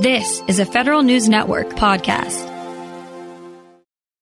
This is a Federal News Network podcast.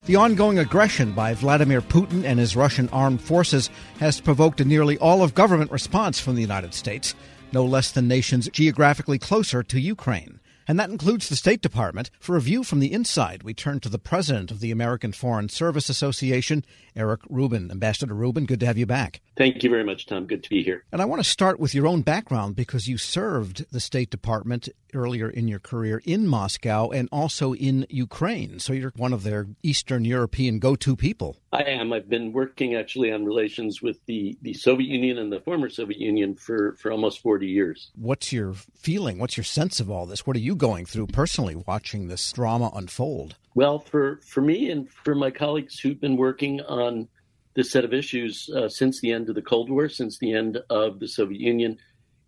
The ongoing aggression by Vladimir Putin and his Russian armed forces has provoked a nearly all of government response from the United States, no less than nations geographically closer to Ukraine. And that includes the State Department. For a view from the inside, we turn to the president of the American Foreign Service Association, Eric Rubin. Ambassador Rubin, good to have you back. Thank you very much, Tom. Good to be here. And I want to start with your own background because you served the State Department earlier in your career in Moscow and also in Ukraine. So you're one of their Eastern European go to people. I am. I've been working actually on relations with the, the Soviet Union and the former Soviet Union for, for almost 40 years. What's your feeling? What's your sense of all this? What are you going through personally watching this drama unfold? Well, for, for me and for my colleagues who've been working on this set of issues uh, since the end of the Cold War, since the end of the Soviet Union,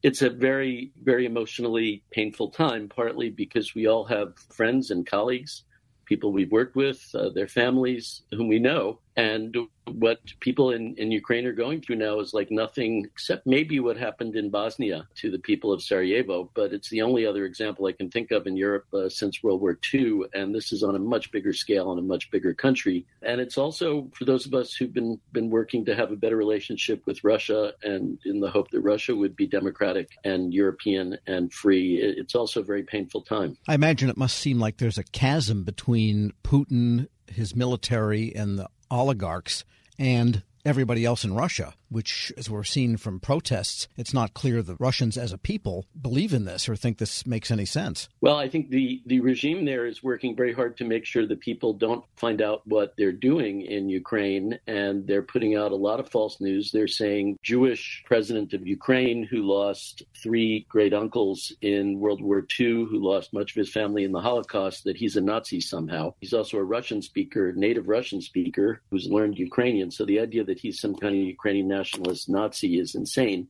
it's a very, very emotionally painful time, partly because we all have friends and colleagues, people we've worked with, uh, their families whom we know, and what people in, in Ukraine are going through now is like nothing except maybe what happened in Bosnia to the people of Sarajevo. But it's the only other example I can think of in Europe uh, since World War II. And this is on a much bigger scale in a much bigger country. And it's also for those of us who've been, been working to have a better relationship with Russia and in the hope that Russia would be democratic and European and free. It's also a very painful time. I imagine it must seem like there's a chasm between Putin, his military, and the oligarchs and everybody else in Russia which, as we're seeing from protests, it's not clear the Russians as a people believe in this or think this makes any sense. Well, I think the, the regime there is working very hard to make sure that people don't find out what they're doing in Ukraine, and they're putting out a lot of false news. They're saying Jewish president of Ukraine who lost three great uncles in World War II, who lost much of his family in the Holocaust, that he's a Nazi somehow. He's also a Russian speaker, native Russian speaker, who's learned Ukrainian. So the idea that he's some kind of Ukrainian nationalist Nazi is insane.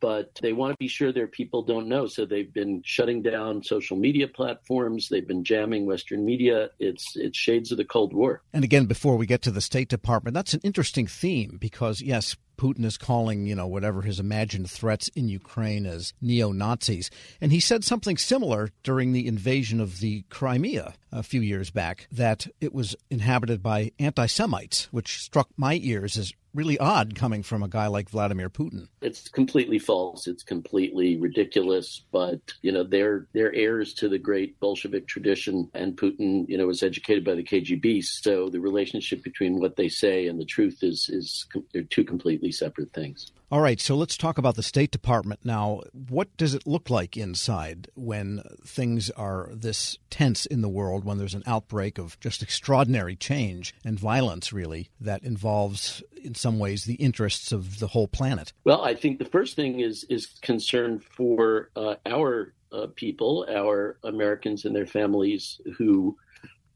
But they want to be sure their people don't know. So they've been shutting down social media platforms. They've been jamming Western media. It's it's shades of the Cold War. And again, before we get to the State Department, that's an interesting theme because yes, Putin is calling, you know, whatever his imagined threats in Ukraine as neo Nazis. And he said something similar during the invasion of the Crimea a few years back that it was inhabited by anti Semites, which struck my ears as really odd coming from a guy like Vladimir Putin. It's completely false. It's completely ridiculous. But you know, they're they're heirs to the great Bolshevik tradition, and Putin, you know, was educated by the KGB. So the relationship between what they say and the truth is is they're two completely separate things. All right, so let's talk about the State Department now. What does it look like inside when things are this tense in the world, when there's an outbreak of just extraordinary change and violence, really, that involves, in some ways, the interests of the whole planet? Well, I think the first thing is is concern for uh, our uh, people, our Americans and their families who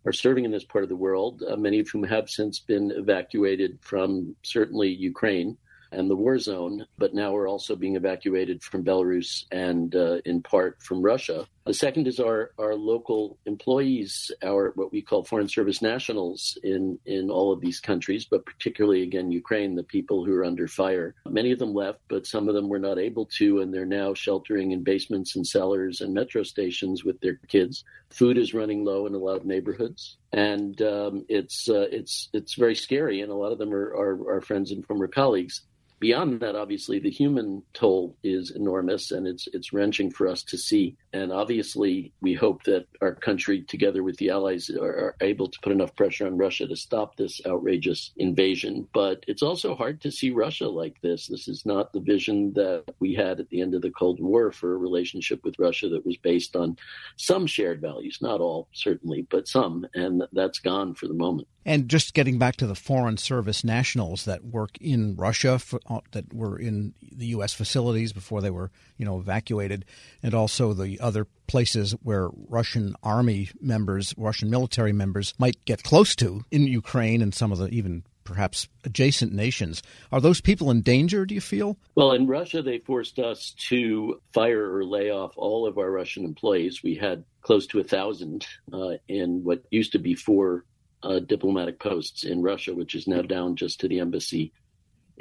are serving in this part of the world, uh, many of whom have since been evacuated from certainly Ukraine and the war zone, but now we're also being evacuated from Belarus and uh, in part from Russia. The second is our, our local employees, our what we call foreign service nationals in, in all of these countries, but particularly again Ukraine, the people who are under fire. Many of them left, but some of them were not able to, and they're now sheltering in basements and cellars and metro stations with their kids. Food is running low in a lot of neighborhoods, and um, it's uh, it's it's very scary. And a lot of them are, are, are friends and former colleagues beyond that, obviously, the human toll is enormous and it's it's wrenching for us to see. And obviously, we hope that our country, together with the allies, are, are, able to put enough pressure on Russia to stop this outrageous invasion. But it's also hard to see Russia like this. This is not the vision that we had at the end of the Cold War for a relationship with Russia that was based on some shared values, not all, certainly, but some. And that's gone for the moment. And just getting back to the Foreign Service nationals that work in Russia, for, that were in the U.S. facilities before they were, you know, evacuated, and also the other places where Russian army members, Russian military members might get close to in Ukraine and some of the even perhaps adjacent nations. Are those people in danger, do you feel? Well, in Russia, they forced us to fire or lay off all of our Russian employees. We had close to a thousand uh, in what used to be four uh, diplomatic posts in Russia, which is now down just to the embassy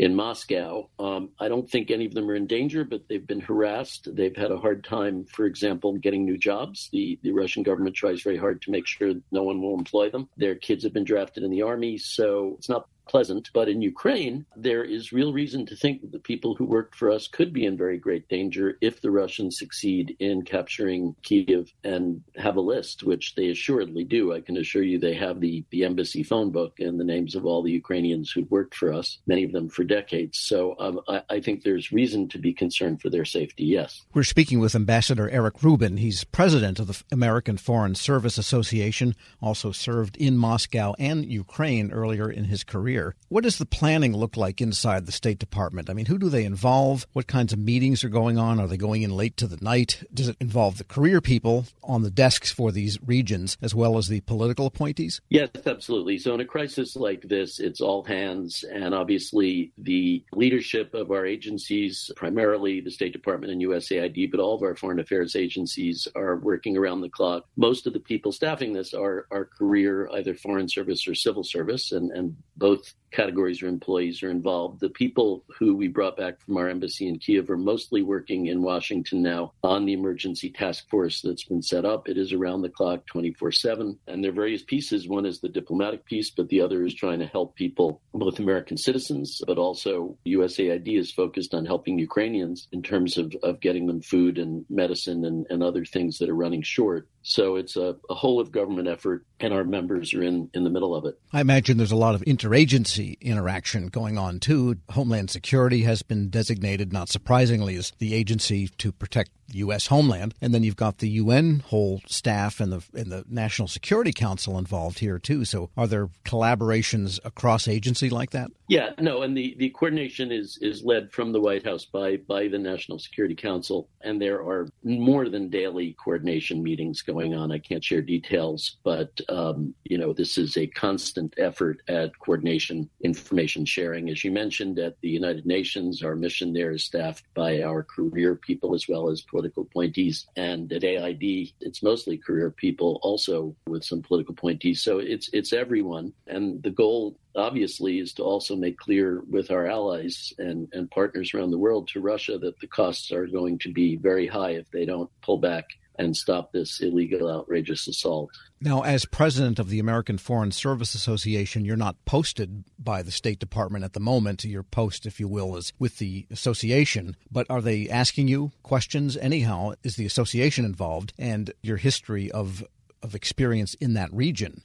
in Moscow. Um, I don't think any of them are in danger, but they've been harassed. They've had a hard time, for example, getting new jobs. The, the Russian government tries very hard to make sure no one will employ them. Their kids have been drafted in the army, so it's not pleasant. But in Ukraine, there is real reason to think that the people who worked for us could be in very great danger if the Russians succeed in capturing Kiev and have a list, which they assuredly do. I can assure you they have the, the embassy phone book and the names of all the Ukrainians who worked for us, many of them for decades. So um, I, I think there's reason to be concerned for their safety, yes. We're speaking with Ambassador Eric Rubin. He's president of the American Foreign Service Association, also served in Moscow and Ukraine earlier in his career. What does the planning look like inside the State Department? I mean, who do they involve? What kinds of meetings are going on? Are they going in late to the night? Does it involve the career people on the desks for these regions as well as the political appointees? Yes, absolutely. So, in a crisis like this, it's all hands, and obviously the leadership of our agencies, primarily the State Department and USAID, but all of our foreign affairs agencies are working around the clock. Most of the people staffing this are, are career, either foreign service or civil service, and, and both categories or employees are involved. The people who we brought back from our embassy in Kiev are mostly working in Washington now on the emergency task force that's been set up. It is around the clock 24 7. And there are various pieces. One is the diplomatic piece, but the other is trying to help people, both American citizens, but also USAID is focused on helping Ukrainians in terms of, of getting them food and medicine and, and other things that are running short. So it's a, a whole of government effort, and our members are in, in the middle of it. I imagine there's a lot of interagency interaction going on too. Homeland Security has been designated, not surprisingly, as the agency to protect U.S. homeland, and then you've got the UN whole staff and the and the National Security Council involved here too. So, are there collaborations across agency like that? Yeah, no, and the, the coordination is is led from the White House by by the National Security Council, and there are more than daily coordination meetings going on. I can't share details, but um, you know this is a constant effort at coordination, information sharing. As you mentioned, at the United Nations, our mission there is staffed by our career people as well as political appointees. And at AID, it's mostly career people, also with some political appointees. So it's it's everyone. And the goal obviously is to also make clear with our allies and, and partners around the world to Russia that the costs are going to be very high if they don't pull back and stop this illegal, outrageous assault. Now, as president of the American Foreign Service Association, you're not posted by the State Department at the moment. Your post, if you will, is with the association. But are they asking you questions anyhow? Is the association involved and your history of of experience in that region?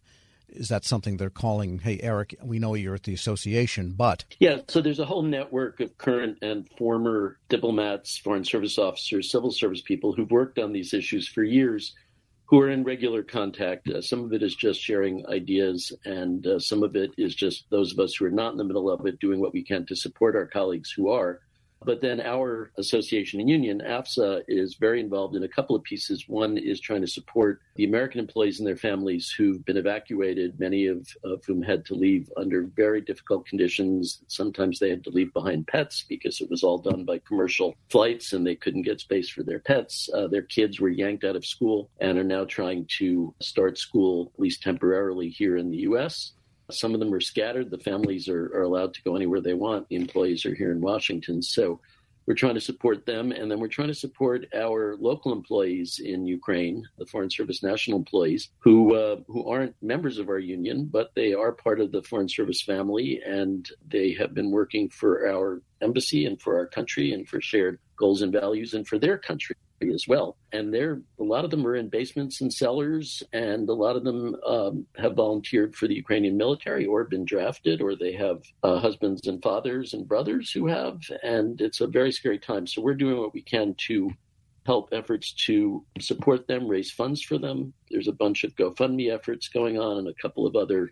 Is that something they're calling hey eric we know you're at the association but yeah so there's a whole network of current and former diplomats foreign service officers civil service people who've worked on these issues for years who are in regular contact. Uh, some of it is just sharing ideas and uh, some of it is just those of us who are not in the middle of it doing what we can to support our colleagues who are but then our association and union, AFSA, is very involved in a couple of pieces. One is trying to support the American employees and their families who've been evacuated, many of, of whom had to leave under very difficult conditions. Sometimes they had to leave behind pets because it was all done by commercial flights and they couldn't get space for their pets. Uh, their kids were yanked out of school and are now trying to start school, at least temporarily, here in the U.S. Some of them are scattered. The families are, are allowed to go anywhere they want. The employees are here in Washington. So we're trying to support them. And then we're trying to support our local employees in Ukraine, the Foreign Service national employees, who, uh, who aren't members of our union, but they are part of the Foreign Service family. And they have been working for our embassy and for our country and for shared goals and values and for their country as well. And they're a lot of them are in basements and cellars, and a lot of them um, have volunteered for the Ukrainian military or been drafted, or they have uh, husbands and fathers and brothers who have. And it's a very scary time. So we're doing what we can to help efforts to support them, raise funds for them. There's a bunch of GoFundMe efforts going on and a couple of other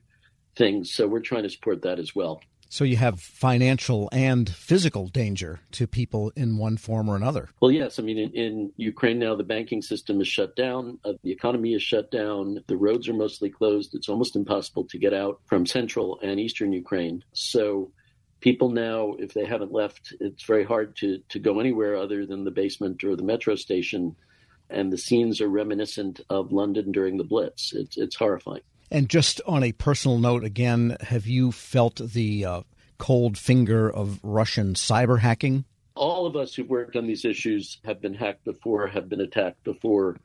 things. So we're trying to support that as well. So you have financial and physical danger to people in one form or another. Well, yes. I mean, in, in Ukraine now, the banking system is shut down. Uh, the economy is shut down. The roads are mostly closed. It's almost impossible to get out from central and eastern Ukraine. So people now, if they haven't left, it's very hard to, to go anywhere other than the basement or the metro station. And the scenes are reminiscent of London during the Blitz. It's, it's horrifying. And just on a personal note, again, have you felt the uh, cold finger of Russian cyber hacking? All of us who've worked on these issues have been hacked before, have been attacked before.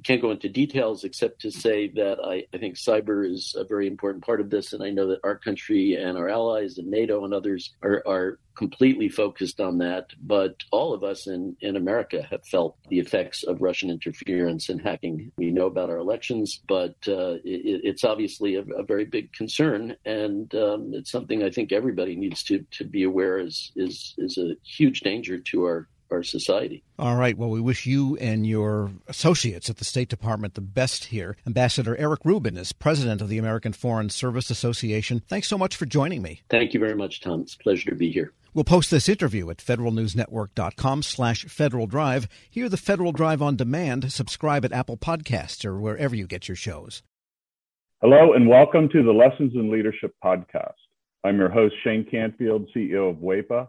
I can't go into details except to say that I, I, think cyber is a very important part of this. And I know that our country and our allies and NATO and others are, are completely focused on that. But all of us in, in America have felt the effects of Russian interference and hacking. We know about our elections, but uh, it, it's obviously a, a, very big concern. And um, it's something I think everybody needs to, to be aware is, is, is a huge danger to our our society. All right. Well, we wish you and your associates at the State Department the best here. Ambassador Eric Rubin is president of the American Foreign Service Association. Thanks so much for joining me. Thank you very much, Tom. It's a pleasure to be here. We'll post this interview at federalnewsnetwork.com slash Federal Drive. Hear the Federal Drive on demand. Subscribe at Apple Podcasts or wherever you get your shows. Hello and welcome to the Lessons in Leadership podcast. I'm your host, Shane Canfield, CEO of WEPA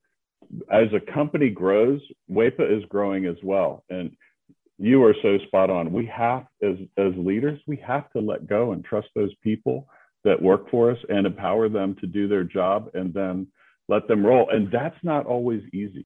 as a company grows, WEPA is growing as well. And you are so spot on. We have, as, as leaders, we have to let go and trust those people that work for us and empower them to do their job and then let them roll. And that's not always easy.